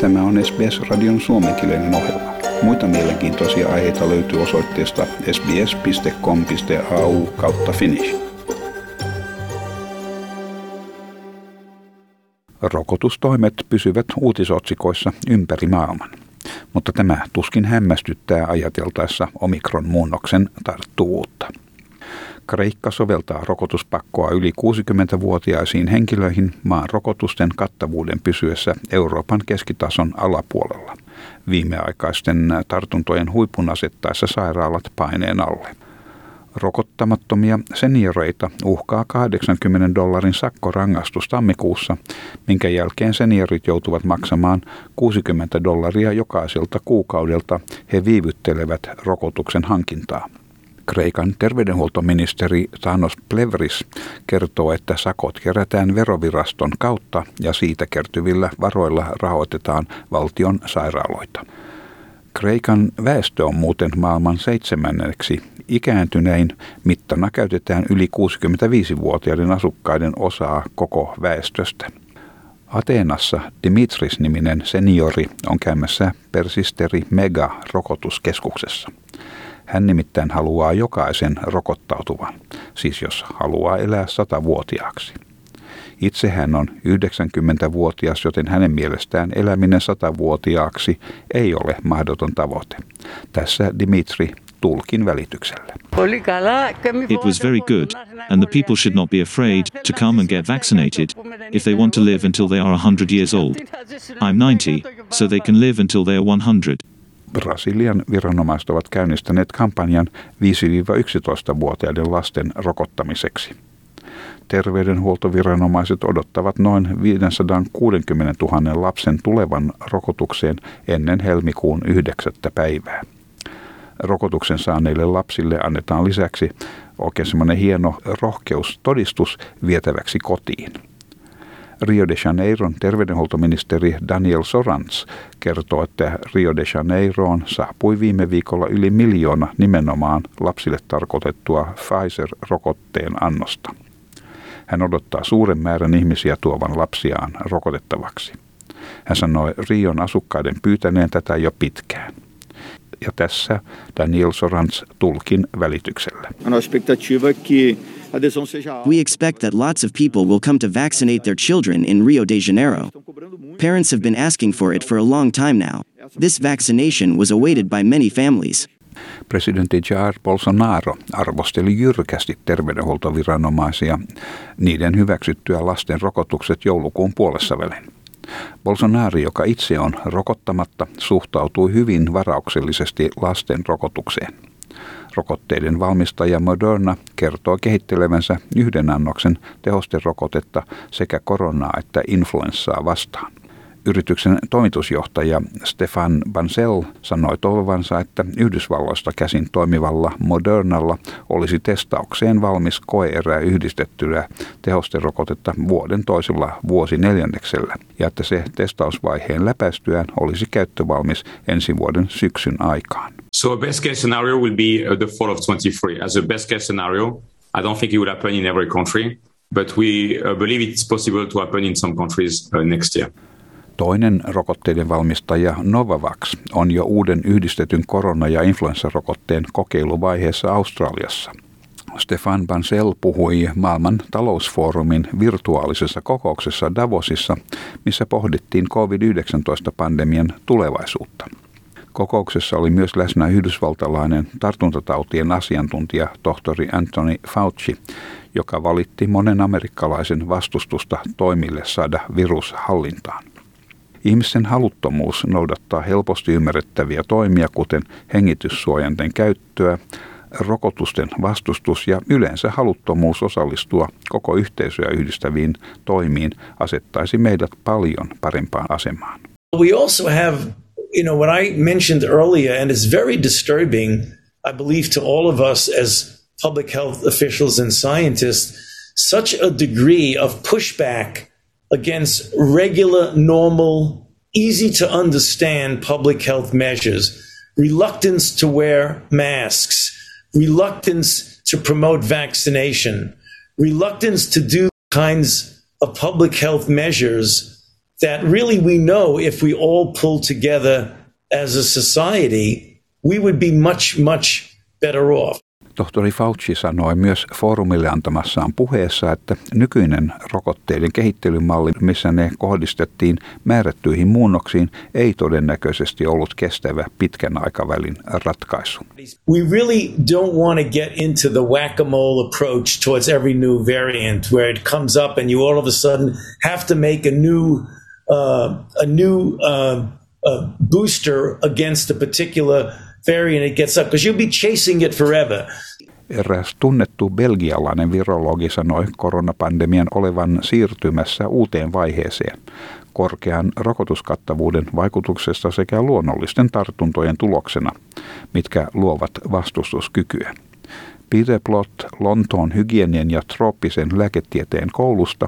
Tämä on SBS-radion suomenkielinen ohjelma. Muita mielenkiintoisia aiheita löytyy osoitteesta sbs.com.au kautta finnish. Rokotustoimet pysyvät uutisotsikoissa ympäri maailman, mutta tämä tuskin hämmästyttää ajateltaessa omikron-muunnoksen tarttuvuutta. Kreikka soveltaa rokotuspakkoa yli 60-vuotiaisiin henkilöihin maan rokotusten kattavuuden pysyessä Euroopan keskitason alapuolella. Viimeaikaisten tartuntojen huipun asettaessa sairaalat paineen alle. Rokottamattomia senioreita uhkaa 80 dollarin sakkorangaistus tammikuussa, minkä jälkeen seniorit joutuvat maksamaan 60 dollaria jokaiselta kuukaudelta he viivyttelevät rokotuksen hankintaa. Kreikan terveydenhuoltoministeri Thanos Plevris kertoo, että sakot kerätään veroviraston kautta ja siitä kertyvillä varoilla rahoitetaan valtion sairaaloita. Kreikan väestö on muuten maailman seitsemänneksi ikääntynein. Mittana käytetään yli 65-vuotiaiden asukkaiden osaa koko väestöstä. Ateenassa Dimitris-niminen seniori on käymässä Persisteri Mega-rokotuskeskuksessa. Hän nimittäin haluaa jokaisen rokottautuvan, siis jos haluaa elää satavuotiaaksi. Itse hän on 90-vuotias, joten hänen mielestään eläminen satavuotiaaksi ei ole mahdoton tavoite. Tässä Dimitri tulkin välityksellä. It was very good, and the people should not be afraid to come and get vaccinated if they want to live until they are 100 years old. I'm 90, so they can live until they are 100. Brasilian viranomaiset ovat käynnistäneet kampanjan 5-11-vuotiaiden lasten rokottamiseksi. Terveydenhuoltoviranomaiset odottavat noin 560 000 lapsen tulevan rokotukseen ennen helmikuun 9. päivää. Rokotuksen saaneille lapsille annetaan lisäksi oikein semmoinen hieno rohkeustodistus vietäväksi kotiin. Rio de Janeiron terveydenhuoltoministeri Daniel Sorans kertoo, että Rio de Janeiroon saapui viime viikolla yli miljoona nimenomaan lapsille tarkoitettua Pfizer-rokotteen annosta. Hän odottaa suuren määrän ihmisiä tuovan lapsiaan rokotettavaksi. Hän sanoi Rion asukkaiden pyytäneen tätä jo pitkään. Ja tässä Daniel Sorans tulkin välityksellä. We expect that lots of people will come to vaccinate their children in Rio de Janeiro. Parents have been asking for it for a long time now. This vaccination was awaited by many families. Presidentti Jair Bolsonaro arvosteli jyrkästi terveydenhuoltoviranomaisia niiden hyväksyttyä lasten rokotukset joulukuun puolessa välin. Bolsonaro, joka itse on rokottamatta, suhtautui hyvin varauksellisesti lasten rokotukseen. Rokotteiden valmistaja Moderna kertoo kehittelevänsä yhden annoksen tehosterokotetta sekä koronaa että influenssaa vastaan. Yrityksen toimitusjohtaja Stefan Bansel sanoi toivovansa, että Yhdysvalloista käsin toimivalla Modernalla olisi testaukseen valmis koeerää yhdistettyä tehosterokotetta vuoden toisella vuosineljänneksellä ja että se testausvaiheen läpäistyään olisi käyttövalmis ensi vuoden syksyn aikaan. So a best case scenario will be uh, the fall of 23. As a best case scenario, I don't think it will happen in every country, but we uh, believe it's possible to happen in some countries uh, next year. Toinen rokotteiden valmistaja Novavax on jo uuden yhdistetyn korona- ja influenssarokotteen kokeiluvaiheessa Australiassa. Stefan Bansel puhui maailman talousfoorumin virtuaalisessa kokouksessa Davosissa, missä pohdittiin COVID-19-pandemian tulevaisuutta. Kokouksessa oli myös läsnä yhdysvaltalainen tartuntatautien asiantuntija tohtori Anthony Fauci, joka valitti monen amerikkalaisen vastustusta toimille saada virus hallintaan. Ihmisten haluttomuus noudattaa helposti ymmärrettäviä toimia, kuten hengityssuojanten käyttöä, rokotusten vastustus ja yleensä haluttomuus osallistua koko yhteisöä yhdistäviin toimiin asettaisi meidät paljon parempaan asemaan. We also have, you know, what I mentioned earlier, and it's very disturbing, I believe, to all of us as public health officials and scientists, such a degree of pushback against regular, normal, easy to understand public health measures, reluctance to wear masks, reluctance to promote vaccination, reluctance to do kinds of public health measures that really we know if we all pull together as a society, we would be much, much better off. Tohtori Fauci sanoi myös foorumille antamassaan puheessa, että nykyinen rokotteiden kehittelymalli, missä ne kohdistettiin määrättyihin muunnoksiin, ei todennäköisesti ollut kestävä pitkän aikavälin ratkaisu. We really don't want to get into the whack-a-mole approach towards every new variant where it comes up and you all of a sudden have to make a new uh, a new uh, uh, booster against a particular variant it gets up because you'll be chasing it forever. Eräs tunnettu belgialainen virologi sanoi koronapandemian olevan siirtymässä uuteen vaiheeseen korkean rokotuskattavuuden vaikutuksesta sekä luonnollisten tartuntojen tuloksena, mitkä luovat vastustuskykyä. Peter Plot Lontoon hygienian ja trooppisen lääketieteen koulusta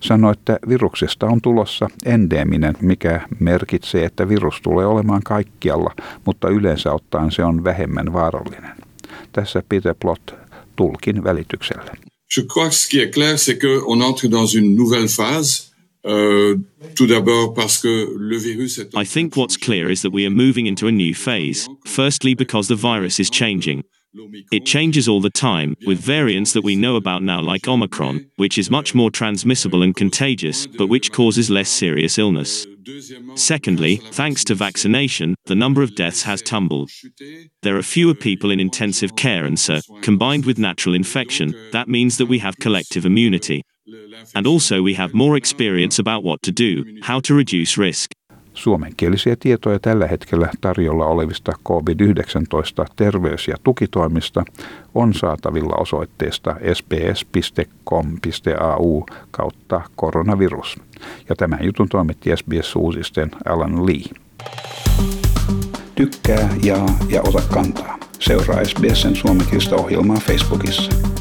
sanoi, että viruksesta on tulossa endeeminen, mikä merkitsee, että virus tulee olemaan kaikkialla, mutta yleensä ottaen se on vähemmän vaarallinen. Tässä Peter Plot tulkin välityksellä. Je crois que ce qui est clair, c'est qu'on entre dans une nouvelle phase. Uh, tout d'abord parce que le virus est... I think what's clear is that we are moving into a new phase. Firstly, because the virus is changing. It changes all the time, with variants that we know about now, like Omicron, which is much more transmissible and contagious, but which causes less serious illness. Secondly, thanks to vaccination, the number of deaths has tumbled. There are fewer people in intensive care, and so, combined with natural infection, that means that we have collective immunity. And also, we have more experience about what to do, how to reduce risk. Suomenkielisiä tietoja tällä hetkellä tarjolla olevista COVID-19 terveys- ja tukitoimista on saatavilla osoitteesta sbs.com.au kautta koronavirus. Ja tämän jutun toimitti SBS-uutisten Alan Lee. Tykkää, jaa ja ota kantaa. Seuraa SBSn suomenkielistä ohjelmaa Facebookissa.